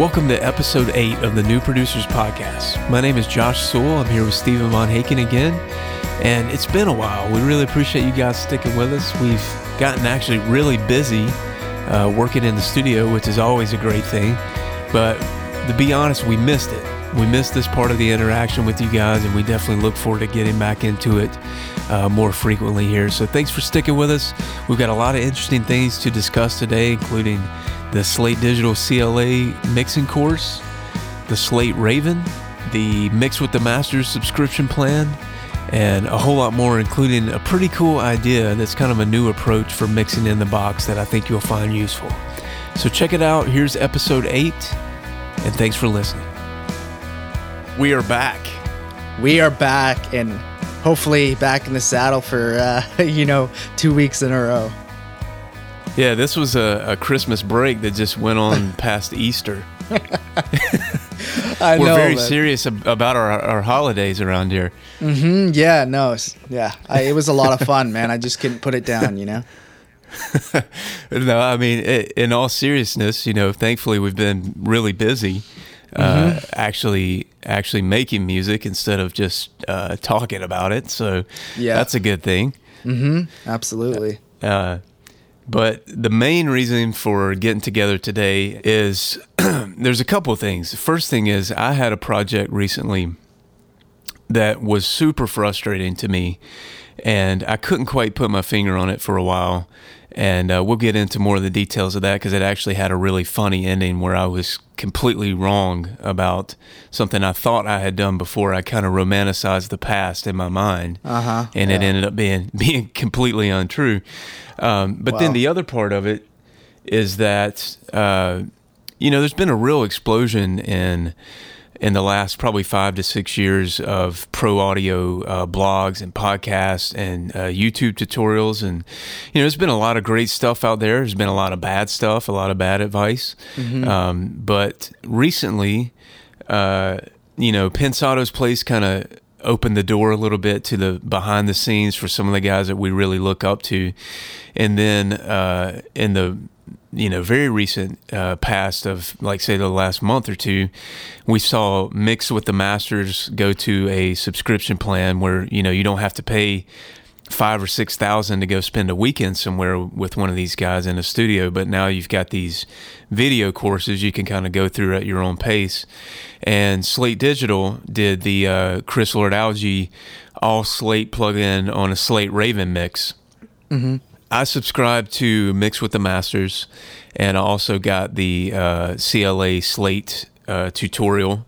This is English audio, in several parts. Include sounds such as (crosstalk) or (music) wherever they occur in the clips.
Welcome to episode 8 of the New Producers Podcast. My name is Josh Sewell. I'm here with Stephen Von Haken again. And it's been a while. We really appreciate you guys sticking with us. We've gotten actually really busy uh, working in the studio, which is always a great thing. But to be honest, we missed it. We missed this part of the interaction with you guys, and we definitely look forward to getting back into it uh, more frequently here. So thanks for sticking with us. We've got a lot of interesting things to discuss today, including the Slate Digital CLA mixing course, the Slate Raven, the Mix with the Masters subscription plan, and a whole lot more, including a pretty cool idea that's kind of a new approach for mixing in the box that I think you'll find useful. So check it out. Here's episode eight, and thanks for listening. We are back. We are back and hopefully back in the saddle for, uh, (laughs) you know, two weeks in a row. Yeah, this was a, a Christmas break that just went on (laughs) past Easter. I know We're know. very man. serious ab- about our, our holidays around here. Mm-hmm. Yeah, no. Yeah. I, it was a lot of fun, man. I just couldn't put it down, you know? (laughs) No, I mean, i in all seriousness, you know, thankfully we've been really busy, uh, actually, actually making music instead of just uh, talking about it. So Yeah. that's a good thing. Mm-hmm. Absolutely. Uh, but the main reason for getting together today is (clears throat) there's a couple of things. First thing is I had a project recently that was super frustrating to me, and I couldn't quite put my finger on it for a while. And uh, we'll get into more of the details of that because it actually had a really funny ending where I was completely wrong about something I thought I had done before. I kind of romanticized the past in my mind, Uh-huh, and it ended up being (laughs) being completely untrue. Um, but then the other part of it is that uh, you know there's been a real explosion in in the last probably five to six years of pro audio uh, blogs and podcasts and uh, YouTube tutorials and you know there's been a lot of great stuff out there. There's been a lot of bad stuff, a lot of bad advice. Um, but recently, uh, you know, Pensado's place kind of opened the door a little bit to the behind the scenes for some of the guys that we really look up to. And then uh, in the you know very recent uh, past of like say the last month or two, we saw Mix with the Masters go to a subscription plan where you know you don't have to pay five or six thousand to go spend a weekend somewhere with one of these guys in a studio but now you've got these video courses you can kind of go through at your own pace. And slate digital did the uh, Chris Lord-Alge all slate plug-in on a slate raven mix I subscribed to Mix with the Masters, and I also got the uh, CLA Slate uh, tutorial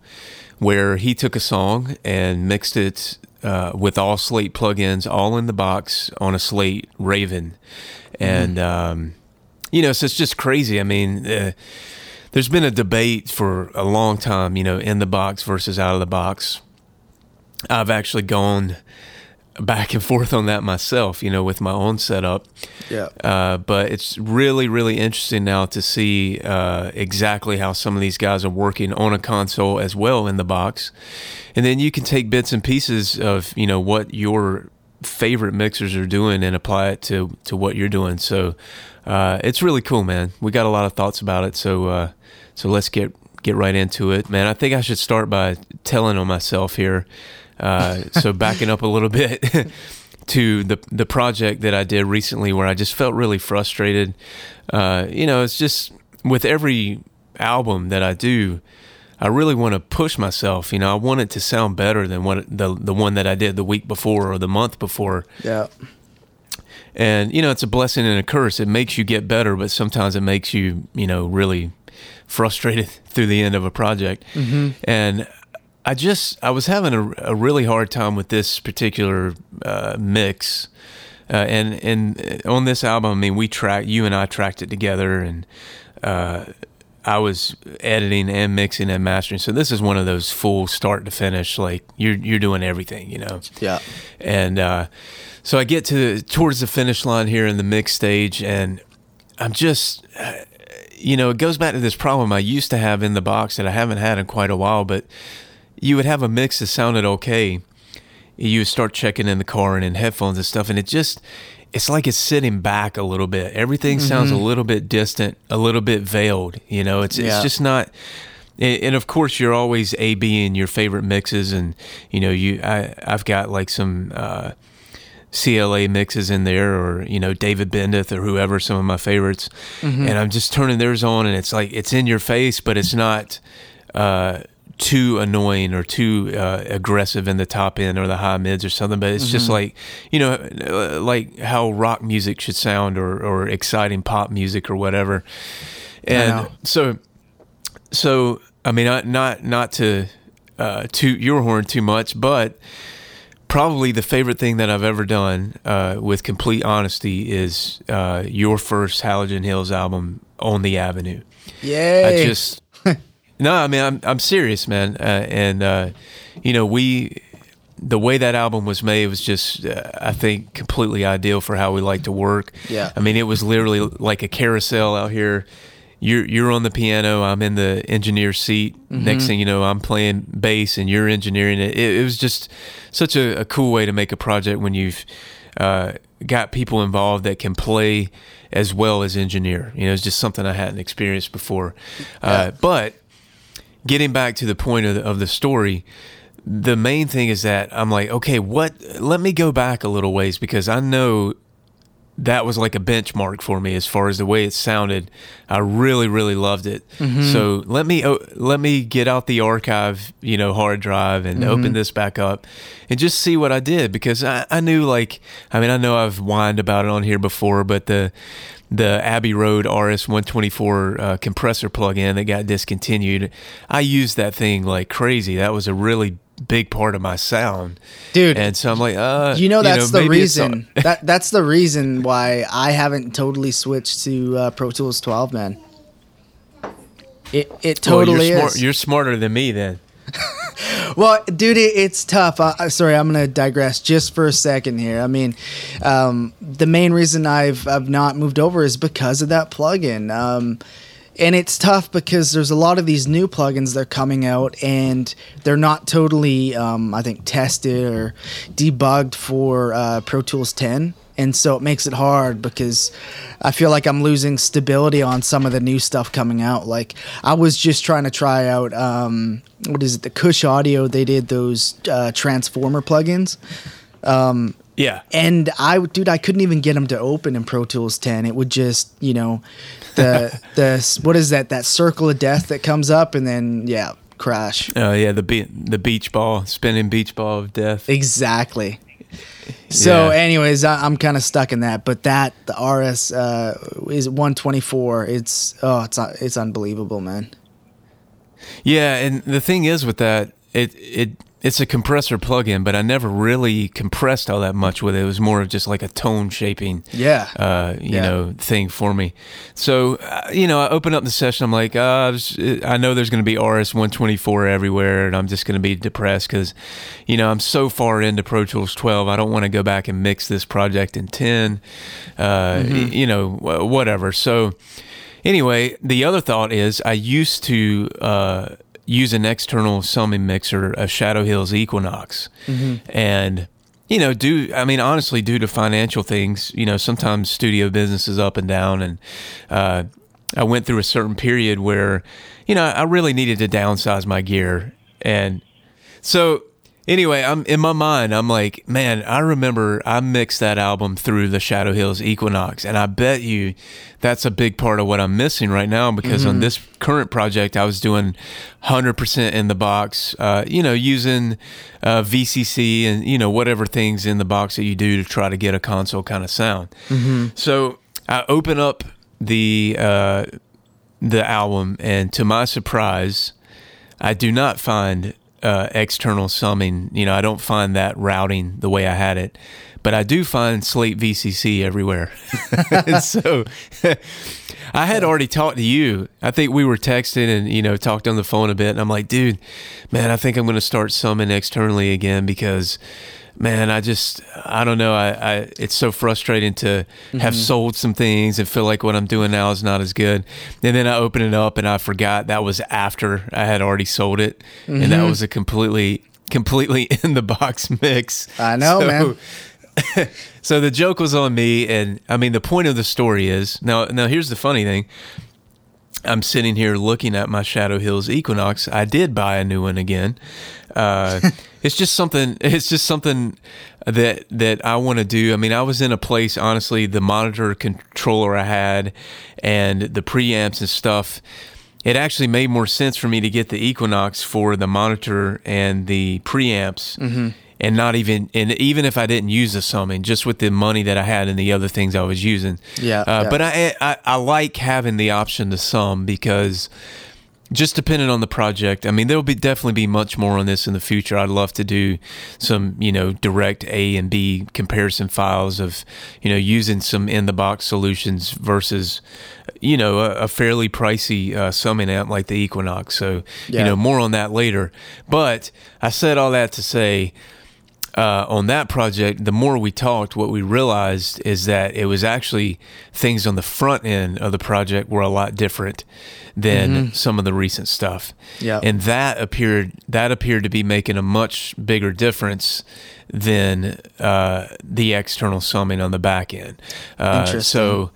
where he took a song and mixed it uh, with all Slate plugins, all in the box on a Slate Raven, and um, you know, so it's just crazy. I mean. Uh, there's been a debate for a long time, you know, in the box versus out of the box. I've actually gone back and forth on that myself, you know, with my own setup. Yeah. Uh, but it's really, really interesting now to see uh, exactly how some of these guys are working on a console as well in the box. And then you can take bits and pieces of, you know, what your favorite mixers are doing and apply it to, to what you're doing. So uh, it's really cool, man. We got a lot of thoughts about it. So, uh, so let's get, get right into it, man. I think I should start by telling on myself here. Uh, so backing up a little bit (laughs) to the the project that I did recently, where I just felt really frustrated. Uh, you know, it's just with every album that I do, I really want to push myself. You know, I want it to sound better than what the the one that I did the week before or the month before. Yeah. And you know, it's a blessing and a curse. It makes you get better, but sometimes it makes you, you know, really frustrated (laughs) through the end of a project. And I just I was having a, a really hard time with this particular uh, mix. Uh, and and on this album, I mean, we track you and I tracked it together, and uh, I was editing and mixing and mastering. So this is one of those full start to finish, like you're you're doing everything, you know. Yeah. And uh, so I get to towards the finish line here in the mix stage, and I'm just, uh, you know, it goes back to this problem I used to have in the box that I haven't had in quite a while. But you would have a mix that sounded okay. You would start checking in the car and in headphones and stuff, and it just, it's like it's sitting back a little bit. Everything sounds a little bit distant, a little bit veiled. You know, it's Yeah. it's just not and, and of course you're always a b in your favorite mixes and you know you I, i've got like some uh, CLA mixes in there, or you know David Bendeth or whoever, some of my favorites, Mm-hmm. and I'm just turning theirs on, and it's like it's in your face, but it's not uh, too annoying or too uh, aggressive in the top end or the high mids or something. But it's just Mm-hmm. like you know, uh, like how rock music should sound or or exciting pop music or whatever, and so so I mean, not not not to uh, toot your horn too much, but probably the favorite thing that I've ever done, uh, with complete honesty, is uh, your first Halogen Hills album, "On the Avenue." Yeah, I just no, I mean, I'm I'm serious, man, uh, and uh, you know, we the way that album was made was just, uh, I think, completely ideal for how we like to work. Yeah. I mean, it was literally like a carousel out here. You're you're on the piano. I'm in the engineer seat. Mm-hmm. Next thing you know, I'm playing bass, and you're engineering it. It, it was just such a, a cool way to make a project when you've uh, got people involved that can play as well as engineer. You know, it's just something I hadn't experienced before. Uh, but getting back to the point of the, of the story, the main thing is that I'm like, okay, what? Let me go back a little ways because I know that was like a benchmark for me as far as the way it sounded. I really, really loved it. Mm-hmm. So let me let me get out the archive, you know, hard drive and open mm-hmm. this back up and just see what I did because I, I knew like I mean I know I've whined about it on here before, but the the Abbey Road RS 124 uh, compressor plug-in that got discontinued, I used that thing like crazy. That was a really big part of my sound, Dude, And so I'm like, uh, you know that's the maybe it's not- reason. (laughs) that that's the reason why I haven't totally switched to uh, Pro Tools 12, man. It it Well, totally you're, is. smart, you're smarter than me then. (laughs) Well, dude, it's tough. Sorry, I'm gonna digress just for a second here. I mean, um, the main reason I've I've not moved over is because of that plugin. Um, and it's tough because there's a lot of these new plugins that are coming out and they're not totally, um, I think, tested or debugged for uh, Pro Tools 10. And so it makes it hard because I feel like I'm losing stability on some of the new stuff coming out. Like I was just trying to try out, um, what is it, the Kush Audio? They did those uh, Transformer plugins. Yeah. And I, dude, I couldn't even get them to open in Pro Tools 10. It would just, you know, the (laughs) the what is that? That circle of death that comes up and then yeah, crash. Oh yeah, the be- the beach ball, spinning beach ball of death. Exactly. So, Yeah. anyways, I, I'm kind of stuck in that. But that the RS uh, is 124. It's oh, it's it's unbelievable, man. Yeah, and the thing is with that, it it it's a compressor plug-in, but I never really compressed all that much with it. It was more of just like a tone shaping, Yeah. uh, you Yeah. know, thing for me. So, uh, you know, I open up the session. I'm like, uh, I, was, I know there's going to be RS 124 everywhere, and I'm just going to be depressed because, you know, I'm so far into Pro Tools 12. I don't want to go back and mix this project in 10. Uh, y- You know, whatever. So, anyway, the other thought is I used to. Use an external summing mixer, a Shadow Hills Equinox, and you know, due I mean, honestly, due to financial things, you know, sometimes studio business is up and down, and uh, I went through a certain period where, you know, I really needed to downsize my gear, and so anyway, I'm in my mind. I'm like, man, I remember I mixed that album through the Shadow Hills Equinox, and I bet you that's a big part of what I'm missing right now because on this current project, I was doing 100% in the box. Uh, you know, using uh, VCC and you know whatever things in the box that you do to try to get a console kind of sound. So I open up the uh, the album, and to my surprise, I do not find uh, external summing. You know, I don't find that routing the way I had it, but I do find Slate VCC everywhere. (laughs) So (laughs) I had already talked to you. I think we were texting and you know talked on the phone a bit, and I'm like, dude, man, I think I'm going to start summing externally again because. Man, I just I don't know. I, I it's so frustrating to have sold some things and feel like what I'm doing now is not as good. And then I open it up and I forgot that was after I had already sold it, and that was a completely completely (laughs) in the box mix. I know, man. (laughs) so the joke was on me, and I mean the point of the story is now. Now here's the funny thing: I'm sitting here looking at my Shadow Hills Equinox. I did buy a new one again. Uh, (laughs) it's just something. (laughs) It's just something that that I want to do. I mean, I was in a place. Honestly, the monitor controller I had and the preamps and stuff. It actually made more sense for me to get the Equinox for the monitor and the preamps. Mm-hmm and not even and even if I didn't use the summing, just with the money that I had and the other things I was using. Yeah. Uh, yeah. But I, I I like having the option to sum because just depending on the project. I mean, there will be definitely be much more on this in the future. I'd love to do some, you know, direct A and B comparison files of, you know, using some in the box solutions versus, you know, a, a fairly pricey uh, summing amp like the Equinox. So, Yeah. you know, more on that later. But I said all that to say, uh, on that project, the more we talked, what we realized is that it was actually things on the front end of the project were a lot different than some of the recent stuff. Yeah. and that appeared that appeared to be making a much bigger difference than uh, the external summing on the back end. Uh, Interesting. so.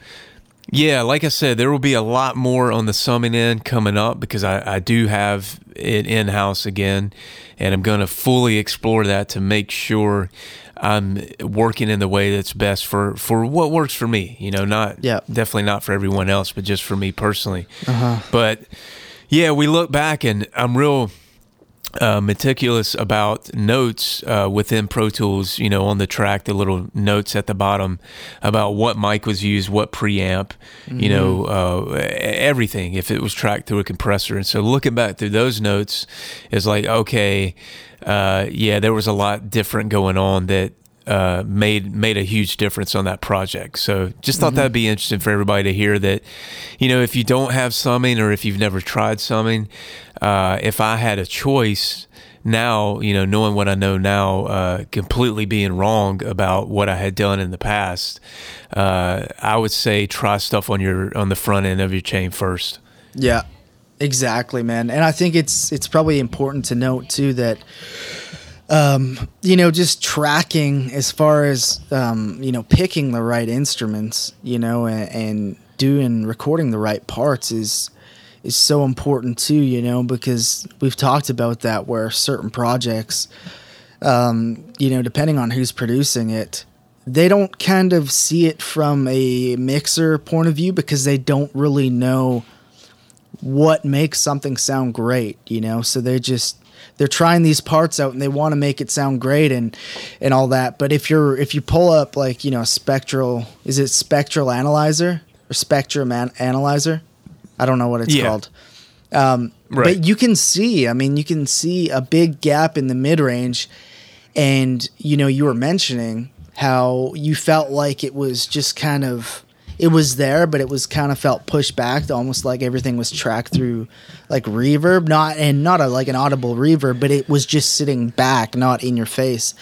Yeah, like I said, there will be a lot more on the summing end coming up because I, I do have it in house again, and I'm going to fully explore that to make sure I'm working in the way that's best for, for what works for me. You know, not Yeah. definitely not for everyone else, but just for me personally. Uh-huh. But yeah, we look back and I'm real uh, meticulous about notes uh, within Pro Tools, you know, on the track, the little notes at the bottom about what mic was used, what preamp, you know, uh, everything, if it was tracked through a compressor. And so looking back through those notes is like, okay, uh, yeah, there was a lot different going on that uh, made made a huge difference on that project. So just thought that'd be interesting for everybody to hear that, you know, if you don't have summing or if you've never tried summing, uh, if I had a choice now, you know, knowing what I know now, uh, completely being wrong about what I had done in the past, uh, I would say try stuff on your on the front end of your chain first. Yeah, exactly, man. And I think it's it's probably important to note too that um, you know, just tracking as far as um, you know, picking the right instruments, you know, and, and doing recording the right parts is is so important too, you know, because we've talked about that where certain projects um, you know, depending on who's producing it, they don't kind of see it from a mixer point of view because they don't really know what makes something sound great, you know? So they're just they're trying these parts out and they want to make it sound great and and all that. But if you're if you pull up like, you know, a spectral is it spectral analyzer or spectrum an- analyzer? I don't know what it's Yeah. called. Um, Right. But you can see, I mean, you can see a big gap in the mid range. And, you know, you were mentioning how you felt like it was just kind of, it was there, but it was kind of felt pushed back, almost like everything was tracked through like reverb, not, and not a, like an audible reverb, but it was just sitting back, not in your face.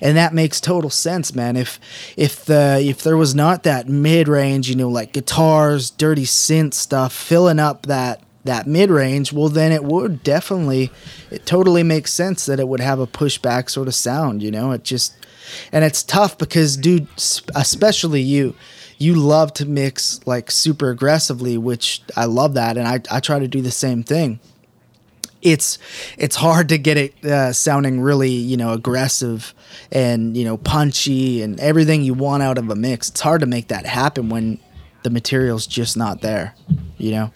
And that makes total sense, man. If, if the, if there was not that mid range, you know, like guitars, dirty synth stuff filling up that, that mid range, well, then it would definitely, it totally makes sense that it would have a pushback sort of sound, you know? It just, and it's tough because, dude, especially you, you love to mix like super aggressively, which I love that. And I, I try to do the same thing. It's it's hard to get it uh, sounding really you know aggressive and you know punchy and everything you want out of a mix. It's hard to make that happen when the material's just not there, you know.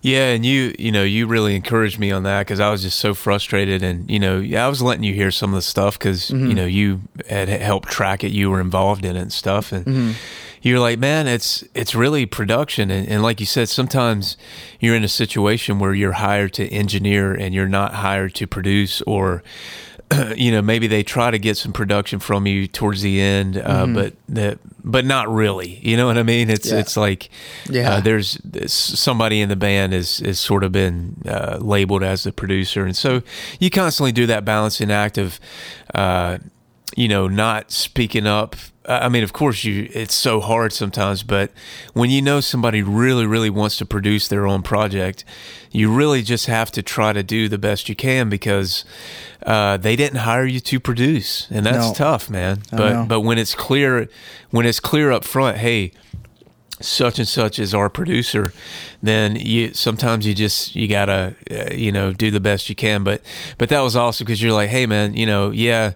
Yeah, and you, you know, you really encouraged me on that because I was just so frustrated, and you know, I was letting you hear some of the stuff because you mm-hmm. know you had helped track it, you were involved in it and stuff, and mm-hmm. you're like, man, it's it's really production, and, and like you said, sometimes you're in a situation where you're hired to engineer and you're not hired to produce, or (clears throat) you know, maybe they try to get some production from you towards the end, uh, but that, but not really. You know what I mean? It's Yeah. it's like, Yeah. uh, there's there's somebody in the band is is sort of been uh, labeled as the producer, and so you constantly do that balancing act of, uh, you know, not speaking up. I mean, of course, you it's so hard sometimes, but when you know somebody really, really wants to produce their own project, you really just have to try to do the best you can because uh, they didn't hire you to produce, and that's No. tough, man. But but when it's clear, when it's clear up front, hey, such and such is our producer, then you sometimes you just you gotta uh, you know do the best you can. But but that was also because you're like, hey man, you know, yeah.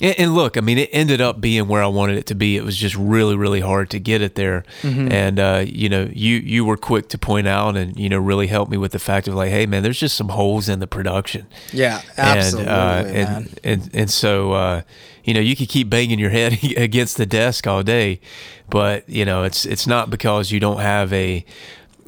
And, and look, I mean, it ended up being where I wanted it to be. It was just really, really hard to get it there. Mm-hmm. And uh, you know, you you were quick to point out and you know really help me with the fact of like, hey man, there's just some holes in the production. Yeah, absolutely, and, uh, and, and and so uh, you know you could keep banging your head (laughs) against the desk all day, but you know it's it's not because you don't have a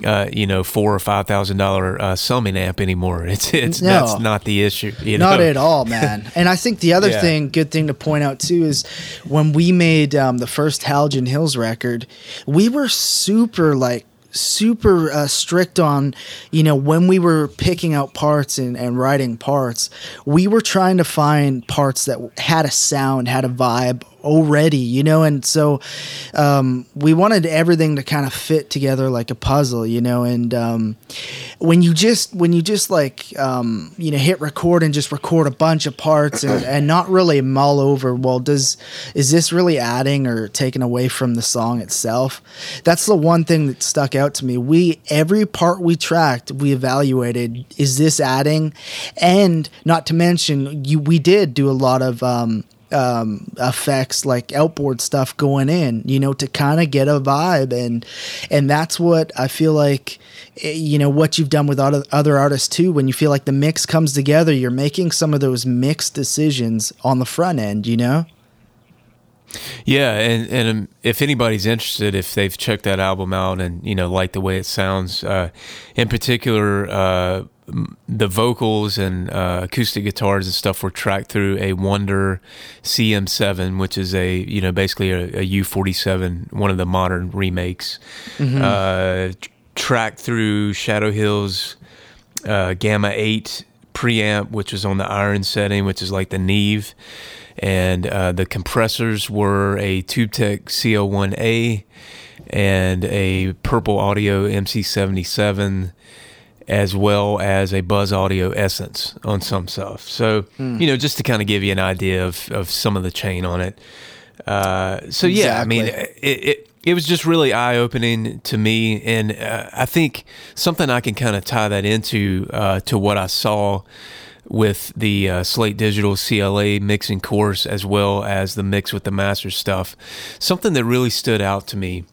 uh, you know four or five thousand dollar uh, summing amp anymore. (laughs) It's it's No. that's not the issue. You Not know? at all, man. (laughs) And I think the other Yeah. thing, good thing to point out too, is when we made um, the first Halogen Hills record, we were super like super uh, strict on you know when we were picking out parts and, and writing parts we were trying to find parts that had a sound had a vibe already you know? And so um, we wanted everything to kind of fit together like a puzzle you know? And um, when you just when you just like um, you know hit record and just record a bunch of parts and, (clears throat) and not really mull over well does is this really adding or taking away from the song itself? That's the one thing that stuck out to me. We every part we tracked we evaluated is this adding? And not to mention you we did do a lot of um, um, effects like outboard stuff going in, you know, to kind of get a vibe, and and that's what I feel like, eh, you know, what you've done with other artists too. When you feel like the mix comes together, you're making some of those mixed decisions on the front end, you know. Yeah, and and um, if anybody's interested, if they've checked that album out and you know like the way it sounds, uh, in particular, uh, the vocals and uh, acoustic guitars and stuff were tracked through a Wunder CM7, which is a you know basically a, a U47, one of the modern remakes. Uh, tr- tracked through Shadow Hills uh, GAMA 8 preamp, which was on the iron setting, which is like the Neve. And uh, the compressors were a TubeTech CL1A and a Purple Audio MC77, as well as a Buzz Audio Essence on some stuff. So, you know, just to kind of give you an idea of, of some of the chain on it. Uh, so, yeah, I mean, it, it it was just really eye opening to me, and uh, I think something I can kind of tie that into uh, to what I saw with the uh, Slate Digital CLA mixing course, as well as the mix with the master stuff. Something that really stood out to me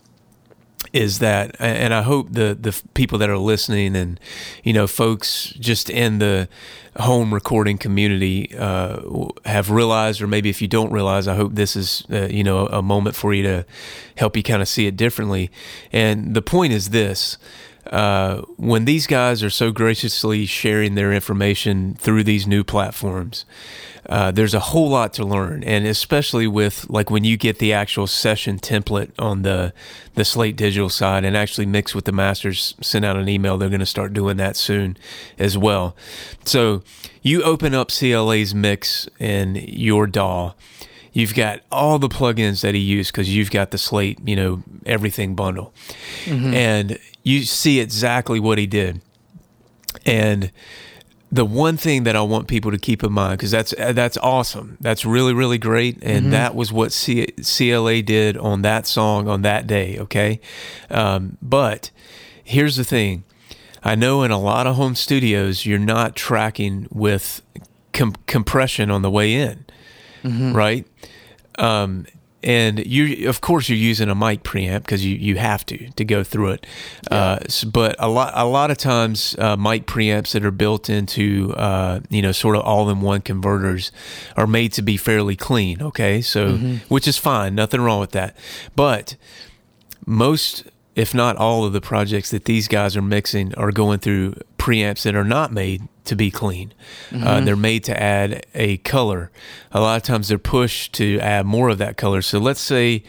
is that and I hope the the people that are listening and you know folks just in the home recording community uh, have realized or maybe if you don't realize I hope this is uh, you know a moment for you to help you kind of see it differently. And the point is this uh, when these guys are so graciously sharing their information through these new platforms, uh, there's a whole lot to learn, and especially with like when you get the actual session template on the the Slate Digital side, and actually mix with the masters, send out an email. They're going to start doing that soon as well. So you open up CLA's mix in your DAW. You've got all the plugins that he used because you've got the Slate, you know, everything bundle, and you see exactly what he did. And the one thing that I want people to keep in mind because that's that's awesome, that's really really great, and that was what C- CLA did on that song on that day. Okay, um, but here's the thing: I know in a lot of home studios you're not tracking with com- compression on the way in, right? Um, and you, of course, you're using a mic preamp because you, you have to to go through it. Uh, but a lot a lot of times, uh, mic preamps that are built into uh, you know sort of all in one converters are made to be fairly clean. Okay, so which is fine, nothing wrong with that. But most, if not all, of the projects that these guys are mixing are going through preamps that are not made to be clean. Uh, they're made to add a color. A lot of times they're pushed to add more of that color. So let's say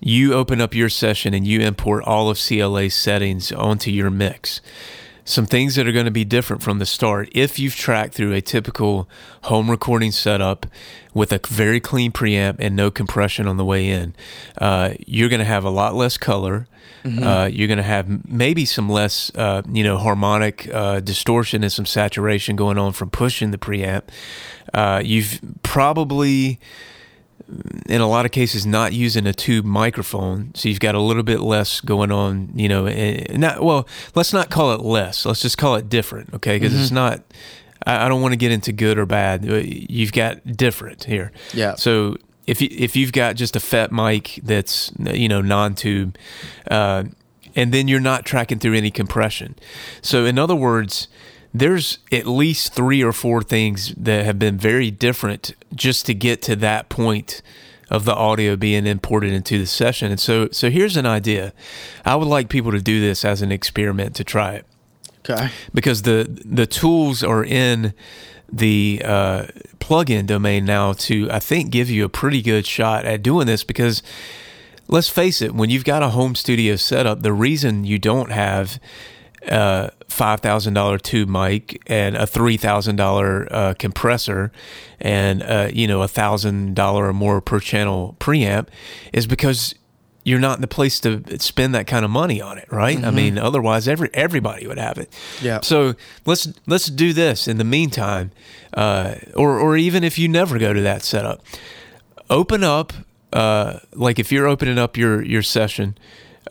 you open up your session and you import all of CLA's settings onto your mix. Some things that are going to be different from the start. If you've tracked through a typical home recording setup with a very clean preamp and no compression on the way in, uh, you're going to have a lot less color. Uh, you're going to have maybe some less, uh, you know, harmonic uh, distortion and some saturation going on from pushing the preamp. Uh, you've probably in a lot of cases not using a tube microphone so you've got a little bit less going on you know not well let's not call it less let's just call it different okay? Because mm-hmm. it's not I, I don't want to get into good or bad you've got different here. Yeah. So if you if you've got just a FET mic that's you know non-tube uh, and then you're not tracking through any compression. So in other words there's at least three or four things that have been very different just to get to that point of the audio being imported into the session. And so, so here's an idea. I would like people to do this as an experiment to try it. Okay. Because the the tools are in the uh, plugin domain now to I think give you a pretty good shot at doing this because let's face it, when you've got a home studio setup, the reason you don't have uh, five thousand dollar tube mic and a three thousand uh, compressor and uh, you know a thousand dollar or more per channel preamp is because you're not in the place to spend that kind of money on it, right? Mm-hmm. I mean, otherwise every everybody would have it. Yeah. So let's let's do this in the meantime, uh, or or even if you never go to that setup, open up. Uh, like if you're opening up your your session,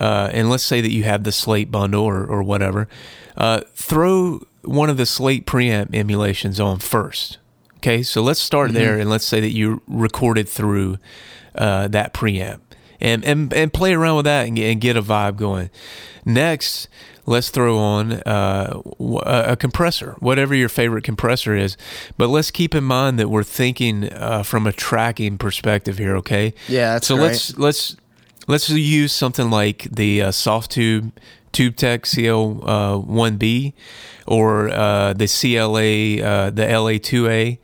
uh, and let's say that you have the Slate bundle or, or whatever, uh, throw one of the Slate preamp emulations on first. Okay, so let's start mm-hmm. there, and let's say that you recorded through uh, that preamp, and, and and play around with that and, and get a vibe going. Next, let's throw on uh, a compressor, whatever your favorite compressor is. But let's keep in mind that we're thinking uh, from a tracking perspective here. Okay. Yeah. so great. let's let's let's use something like the uh, Softube TubeTech CL1B uh, or uh, the CLA, uh, the LA2A,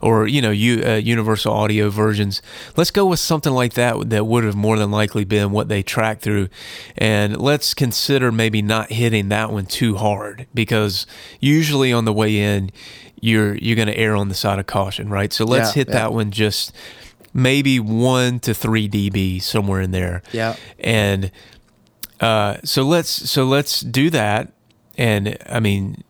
or you know, U, uh, Universal Audio versions. Let's go with something like that that would have more than likely been what they tracked through, and let's consider maybe not hitting that one too hard because usually on the way in, you're you're going to err on the side of caution, right? So let's yeah, hit yeah. that one just maybe one to three dB somewhere in there. Yeah. And uh, so let's so let's do that. And I mean,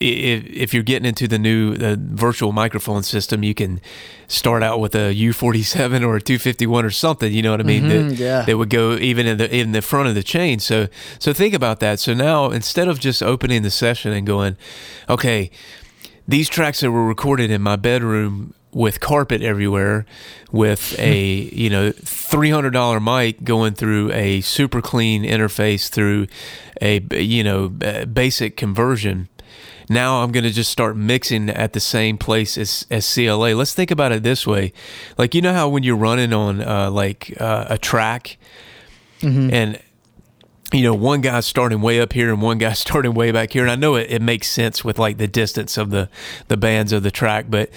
if, if you're getting into the new uh, virtual microphone system, you can start out with a U47 or a 251 or something. You know what I mean? Mm-hmm, that, yeah. that would go even in the in the front of the chain. So so think about that. So now instead of just opening the session and going, okay, these tracks that were recorded in my bedroom with carpet everywhere, with (laughs) a you know three hundred dollar mic going through a super clean interface through a you know basic conversion. Now I'm going to just start mixing at the same place as, as CLA. Let's think about it this way, like you know how when you're running on uh, like uh, a track, mm-hmm. and you know, one guy starting way up here and one guy (laughs) starting way back here. And I know it, it makes sense with like the distance of the, the bands of the track, but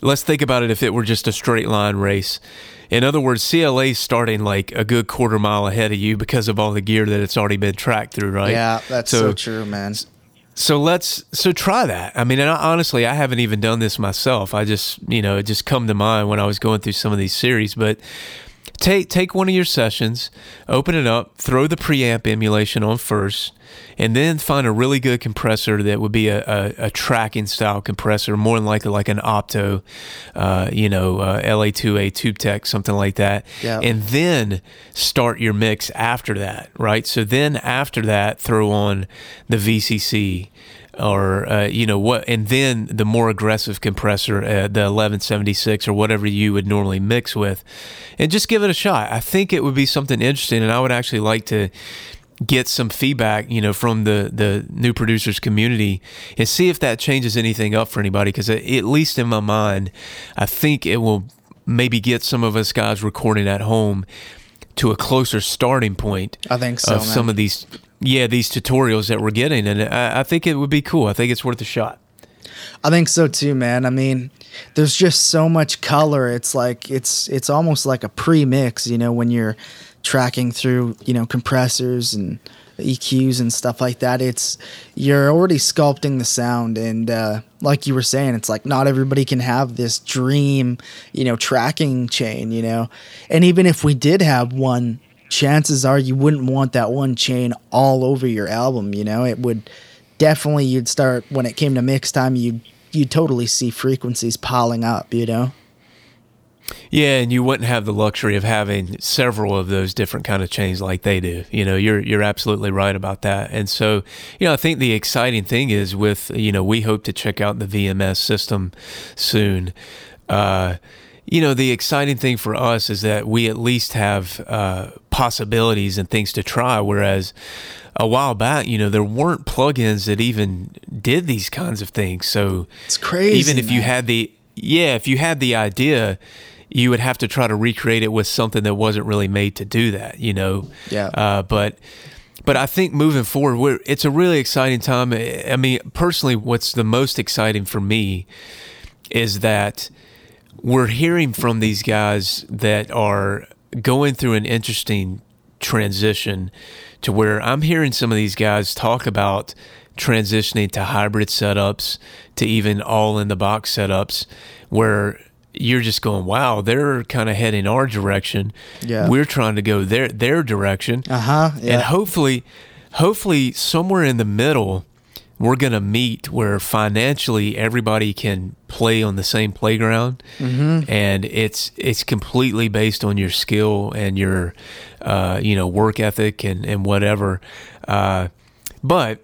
let's think about it if it were just a straight line race. In other words, CLA's starting like a good quarter mile ahead of you because of all the gear that it's already been tracked through, right? Yeah, that's so, so true, man. So let's so try that. I mean, and I, honestly, I haven't even done this myself. I just, you know, it just come to mind when I was going through some of these series, but take take one of your sessions, open it up, throw the preamp emulation on first, and then find a really good compressor that would be a, a, a tracking style compressor, more than likely like an Opto, uh, you know, uh, LA2A TubeTech, something like that. Yeah. And then start your mix after that, right? So then after that, throw on the VCC or uh, you know what and then the more aggressive compressor uh, the 1176 or whatever you would normally mix with and just give it a shot i think it would be something interesting and i would actually like to get some feedback you know from the the new producers community and see if that changes anything up for anybody because at least in my mind i think it will maybe get some of us guys recording at home to a closer starting point I think so, of man. some of these yeah, these tutorials that we're getting, and I, I think it would be cool. I think it's worth a shot. I think so too, man. I mean, there's just so much color. It's like it's it's almost like a pre-mix, you know, when you're tracking through, you know, compressors and EQs and stuff like that. It's you're already sculpting the sound, and uh, like you were saying, it's like not everybody can have this dream, you know, tracking chain, you know. And even if we did have one chances are you wouldn't want that one chain all over your album. You know, it would definitely you'd start when it came to mix time. You you totally see frequencies piling up. You know. Yeah, and you wouldn't have the luxury of having several of those different kind of chains like they do. You know, you're you're absolutely right about that. And so, you know, I think the exciting thing is with you know we hope to check out the VMS system soon. Uh, you know, the exciting thing for us is that we at least have uh, possibilities and things to try. Whereas a while back, you know, there weren't plugins that even did these kinds of things. So it's crazy. Even if man. you had the yeah, if you had the idea, you would have to try to recreate it with something that wasn't really made to do that. You know. Yeah. Uh, but but I think moving forward, it's a really exciting time. I mean, personally, what's the most exciting for me is that we're hearing from these guys that are going through an interesting transition to where I'm hearing some of these guys talk about transitioning to hybrid setups to even all in the box setups where you're just going, wow, they're kind of heading our direction. Yeah. We're trying to go their their direction. Uh-huh. Yeah. And hopefully hopefully somewhere in the middle we're going to meet where financially everybody can play on the same playground Mm-hmm. and it's it's completely based on your skill and your uh, you know work ethic and and whatever uh, but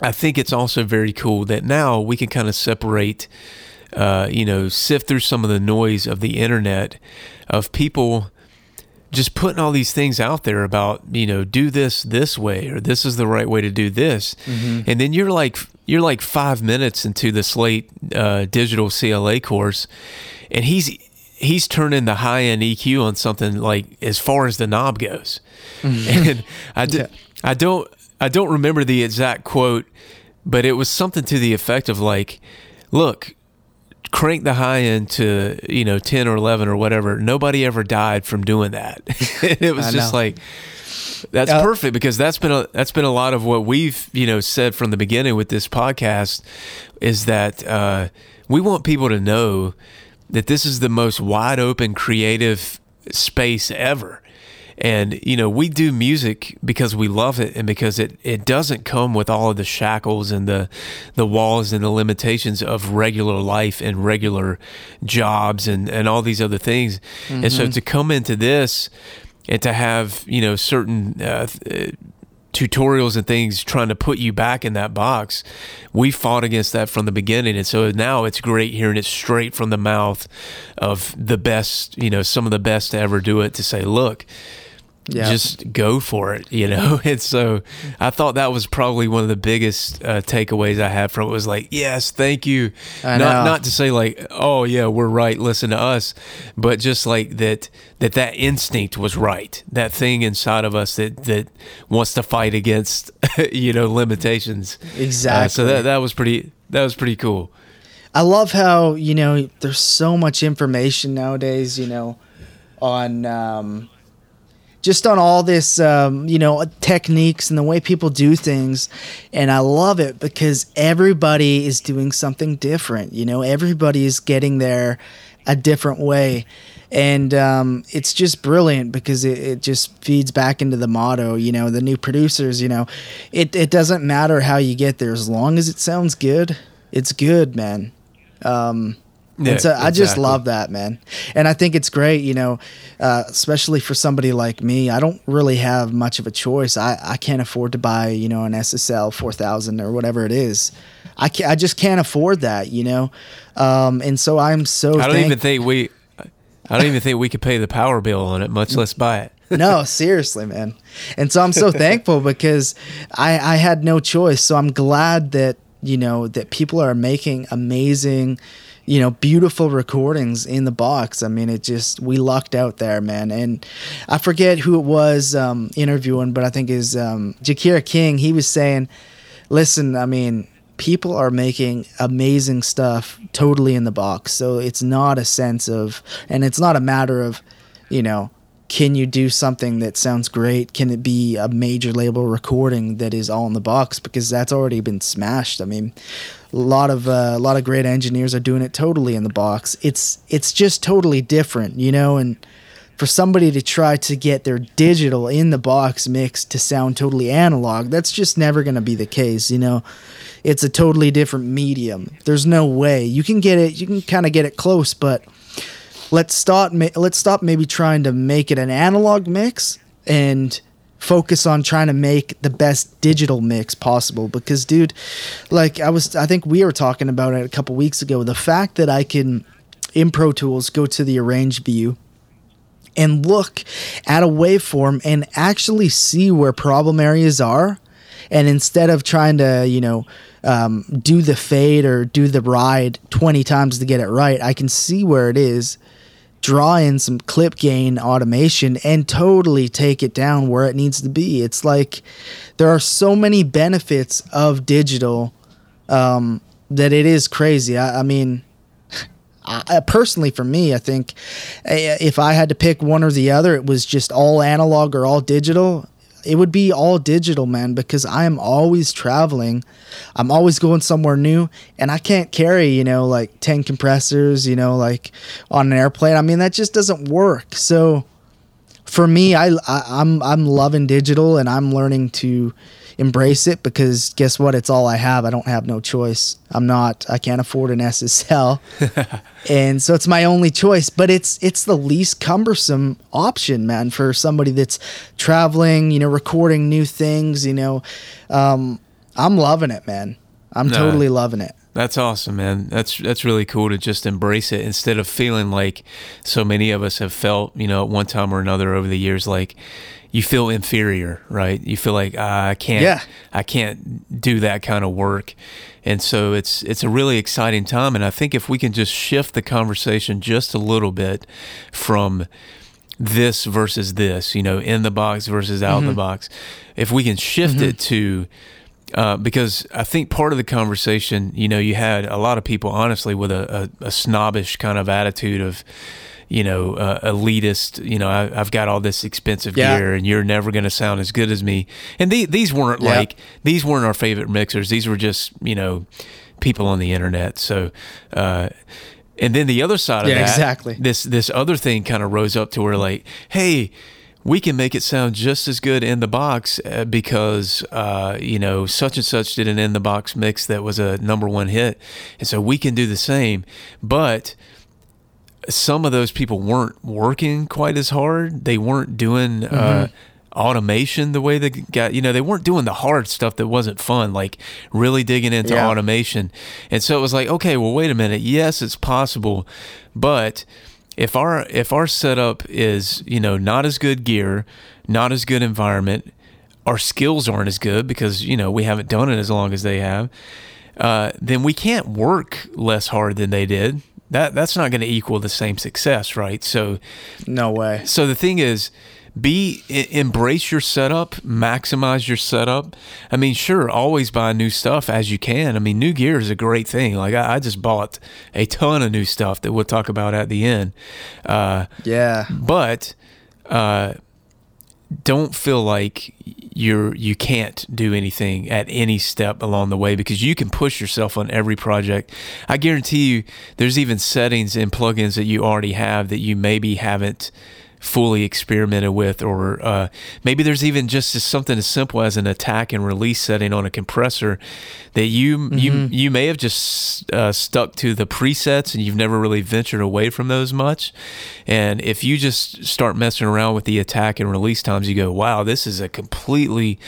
I think it's also very cool that now we can kind of separate uh, you know sift through some of the noise of the internet of people just putting all these things out there about you know do this this way or this is the right way to do this. And then you're like you're like five minutes into the slate uh, digital cla course and he's he's turning the high end eq on something like as far as the knob goes. (laughs) And i d- Yeah. i don't i don't remember the exact quote but it was something to the effect of like look crank the high end to you know 10 or 11 or whatever nobody ever died from doing that. (laughs) It was I just know. like that's Uh, perfect because that's been a that's been a lot of what we've you know said from the beginning with this podcast is that uh, we want people to know that this is the most wide open creative space ever and you know we do music because we love it and because it it doesn't come with all of the shackles and the the walls and the limitations of regular life and regular jobs and and all these other things. And so to come into this and to have you know certain uh, tutorials and things trying to put you back in that box we fought against that from the beginning. And so now it's great hearing it straight from the mouth of the best you know some of the best to ever do it to say look Yeah. just go for it you know (laughs) and so i thought that was probably one of the biggest uh, takeaways i had from it was like yes thank you I not know. not to say like oh yeah we're right listen to us but just like that that that instinct was right that thing inside of us that that wants to fight against (laughs) you know limitations Exactly. Uh, so that that was pretty that was pretty cool I love how you know there's so much information nowadays. You know, on um, just on all this um, you know techniques and the way people do things, and I love it because everybody is doing something different. You know, everybody is getting there a different way. And um, it's just brilliant because it, it just feeds back into the motto, you know, the new producers, you know, it, it doesn't matter how you get there as long as it sounds good, it's good, man. Um, Yeah, and so I just love that, man. And I think it's great, you know, uh, especially for somebody like me. I don't really have much of a choice. I, I can't afford to buy, you know, an SSL 4000 or whatever it is. I, I just can't afford that, you know. Um, and so I'm so i don't thank- even think we i don't even think we could pay the power bill on it much less buy it (laughs) no, seriously, man. And so I'm so thankful because I, I had no choice. So I'm glad that, you know, that people are making amazing, you know, beautiful recordings in the box. I mean, it just, we lucked out there, man. And I forget who it was um, interviewing, but I think is um, Jacquire King. He was saying, listen, I mean, people are making amazing stuff totally in the box. So it's not a sense of, and it's not a matter of, you know, can you do something that sounds great? Can it be a major label recording that is all in the box? Because that's already been smashed. I mean, a lot of uh, a lot of great engineers are doing it totally in the box. It's it's just totally different, you know. And for somebody to try to get their digital in the box mix to sound totally analog, that's just never going to be the case, you know. It's a totally different medium. There's no way you can get it. You can kind of get it close, but let's start let's stop maybe trying to make it an analog mix and focus on trying to make the best digital mix possible. Because dude like i was i think we were talking about it a couple weeks ago. The fact that i can in pro tools go to the arrange view and look at a waveform and actually see where problem areas are. And instead of trying to you know um, do the fade or do the ride 20 times to get it right i can see where it is draw in some clip gain automation and totally take it down where it needs to be. It's like there are so many benefits of digital um, that it is crazy. I, I mean, (laughs) I, personally, for me, I think eh, if I had to pick one or the other, it was just all analog or all digital it would be all digital, man, because I am always traveling. I'm always going somewhere new, and I can't carry, you know, like 10 compressors, you know, like on an airplane. I mean, that just doesn't work. So for me, I, I I'm I'm loving digital, and I'm learning to embrace it because guess what? It's all I have. I don't have no choice. I'm not. I can't afford an (laughs) SSL, and so it's my only choice. But it's it's the least cumbersome option, man, for somebody that's traveling. You know, recording new things. You know, um, I'm loving it, man. I'm no, totally loving it. That's awesome, man. That's that's really cool to just embrace it instead of feeling like so many of us have felt, you know, at one time or another over the years, like you feel inferior, right? You feel like ah, I can't, yeah. I can't do that kind of work, and so it's it's a really exciting time. And I think if we can just shift the conversation just a little bit from this versus this, you know, in the box versus out mm-hmm. the box, if we can shift mm-hmm. it to uh, because I think part of the conversation, you know, you had a lot of people, honestly, with a, a, a snobbish kind of attitude of, you know, uh, elitist, you know, I, have got all this expensive yeah. gear and you're never going to sound as good as me. And the, these weren't yeah. like, these weren't our favorite mixers. These were just, you know, people on the internet. So, uh, and then the other side of yeah, that, exactly. this, this other thing kind of rose up to where like, Hey, we can make it sound just as good in the box uh, because uh, you know such and such did an in the box mix that was a number one hit, and so we can do the same. But some of those people weren't working quite as hard. They weren't doing uh, mm-hmm. uh, automation the way they got, you know, they weren't doing the hard stuff that wasn't fun, like really digging into yeah. automation. And so it was like, okay, well, wait a minute. Yes, it's possible, but if our if our setup is you know not as good gear, not as good environment, our skills aren't as good because you know we haven't done it as long as they have. Uh, then we can't work less hard than they did that that's not going to equal the same success, right? So, no way. So the thing is, be embrace your setup, maximize your setup. I mean, sure, always buy new stuff as you can. I mean, new gear is a great thing. Like I, I just bought a ton of new stuff that we'll talk about at the end. Uh, yeah, but uh, don't feel like you're you can't do anything at any step along the way because you can push yourself on every project. I guarantee you there's even settings and plugins that you already have that you maybe haven't fully experimented with, or uh, maybe there's even just something as simple as an attack and release setting on a compressor that you mm-hmm. you you may have just uh, stuck to the presets and you've never really ventured away from those much. And if you just start messing around with the attack and release times, you go, "Wow, this is a completely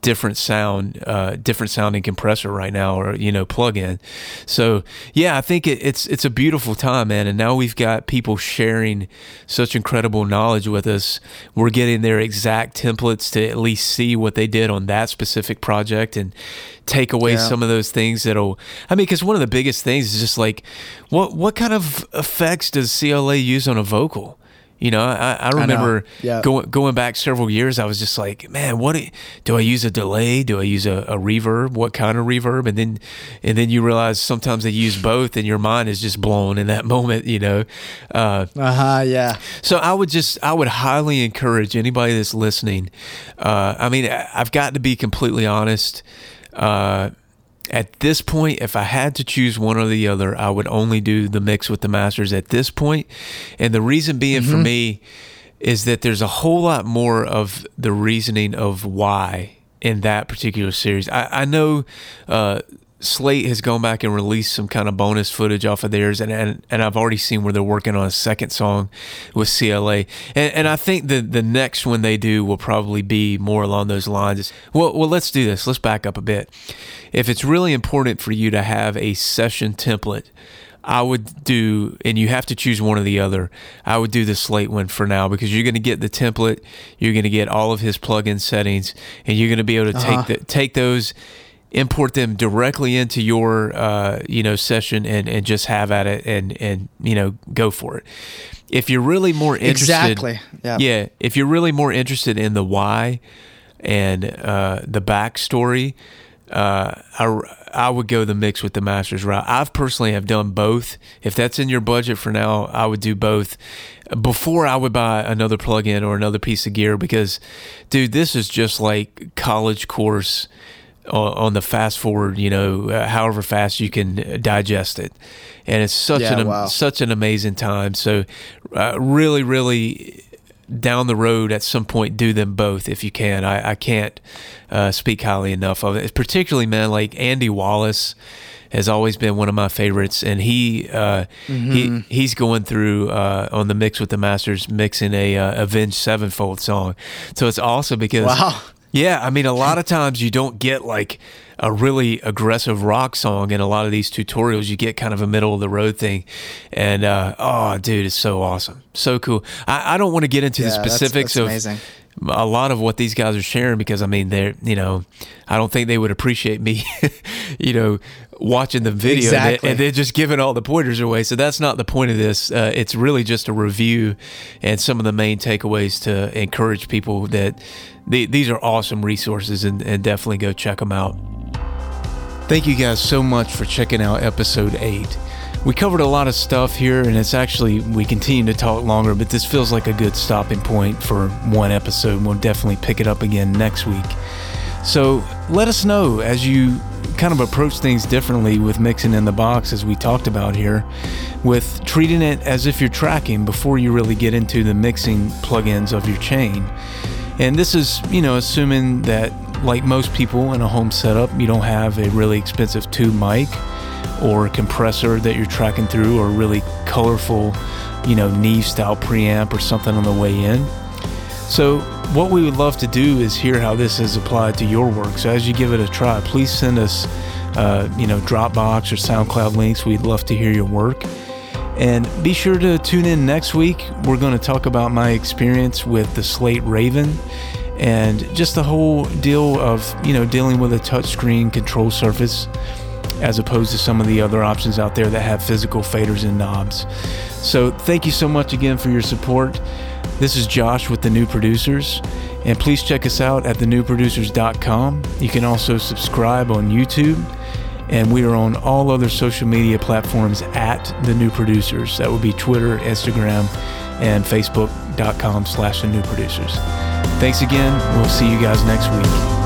different sound, uh, different sounding compressor right now, or you know, plug-in. So yeah, I think it, it's it's a beautiful time, man. And now we've got people sharing such incredible knowledge with us. We're getting their exact templates to at least see what they did on that specific project and take away yeah. some of those things that'll. I mean, because one of the biggest things is just like, what what kind of effects does CLA use on a vocal? You know, I, I remember I yeah. going going back several years. I was just like, man, what do, do I use a delay? Do I use a, a, reverb? What kind of reverb? And then and then you realize sometimes they use both, and your mind is just blown in that (laughs) moment. You know. Uh huh. Yeah. So I would just I would highly encourage anybody that's listening. Uh, I mean, I've got to be completely honest. Uh, at this point, if I had to choose one or the other, I would only do the mix with the masters at this point. And the reason being mm-hmm. for me is that there's a whole lot more of the reasoning of why in that particular series. I, I know uh, Slate has gone back and released some kind of bonus footage off of theirs, and and, and I've already seen where they're working on a second song with CLA, and, and I think the the next one they do will probably be more along those lines. Well, well, let's do this. Let's back up a bit. If it's really important for you to have a session template. I would do, and you have to choose one or the other. I would do the Slate one for now because you're going to get the template, you're going to get all of his plugin settings, and you're going to be able to Uh-huh. take the, take those import them directly into your uh, you know session and, and just have at it and and you know go for it. If you're really more interested Exactly. Yeah. yeah. If you're really more interested in the why and uh, the backstory uh, I, I would go the mix with the masters route. I've personally have done both. If that's in your budget for now i would do both. Before i would buy another plugin or another piece of gear because dude this is just like college course on, on the fast forward, you know, uh, however fast you can digest it, and it's such Yeah, an wow. such an amazing time. So, uh, really, really down the road at some point do them both if you can. I, I can't uh, speak highly enough of it. Particularly, man, like Andy Wallace has always been one of my favorites, and he uh, Mm-hmm. he he's going through uh, on the mix with the Masters, mixing a uh, Avenged Sevenfold song. So it's awesome because Wow. Yeah, I mean, a lot of times you don't get like a really aggressive rock song in a lot of these tutorials. You get kind of a middle of the road thing, and uh, oh, dude, it's so awesome, so cool. I, I don't want to get into the Yeah, that's- specifics that's of amazing. A lot of what these guys are sharing because I mean, they're you know, I don't think they would appreciate me, (laughs) you know, watching the video and then- Exactly. and then just giving all the pointers away. So that's not the point of this. Uh, it's really just a review and some of the main takeaways to encourage people that the, these are awesome resources and, and definitely go check them out. Thank you guys so much for checking out episode 8. We covered a lot of stuff here, and it's actually, we continue to talk longer, but this feels like a good stopping point for one episode. We'll definitely pick it up again next week. So let us know as you kind of approach things differently with mixing in the box, as we talked about here, with treating it as if you're tracking before you really get into the mixing plugins of your chain. And this is, you know, assuming that, like most people in a home setup, you don't have a really expensive tube mic or compressor that you're tracking through or really colorful, you know, Neve style preamp or something on the way in. So, what we would love to do is hear how this is applied to your work. So, as you give it a try, please send us, uh, you know, Dropbox or SoundCloud links. We'd love to hear your work. And be sure to tune in next week. We're going to talk about my experience with the Slate Raven and just the whole deal of, you know, dealing with a touchscreen control surface as opposed to some of the other options out there that have physical faders and knobs. So, thank you so much again for your support. This is Josh with the New Producers, and please check us out at thenewproducers.com. You can also subscribe on YouTube, and we are on all other social media platforms at the New Producers. That would be Twitter, Instagram, and Facebook.com slash the New Producers. Thanks again. We'll see you guys next week.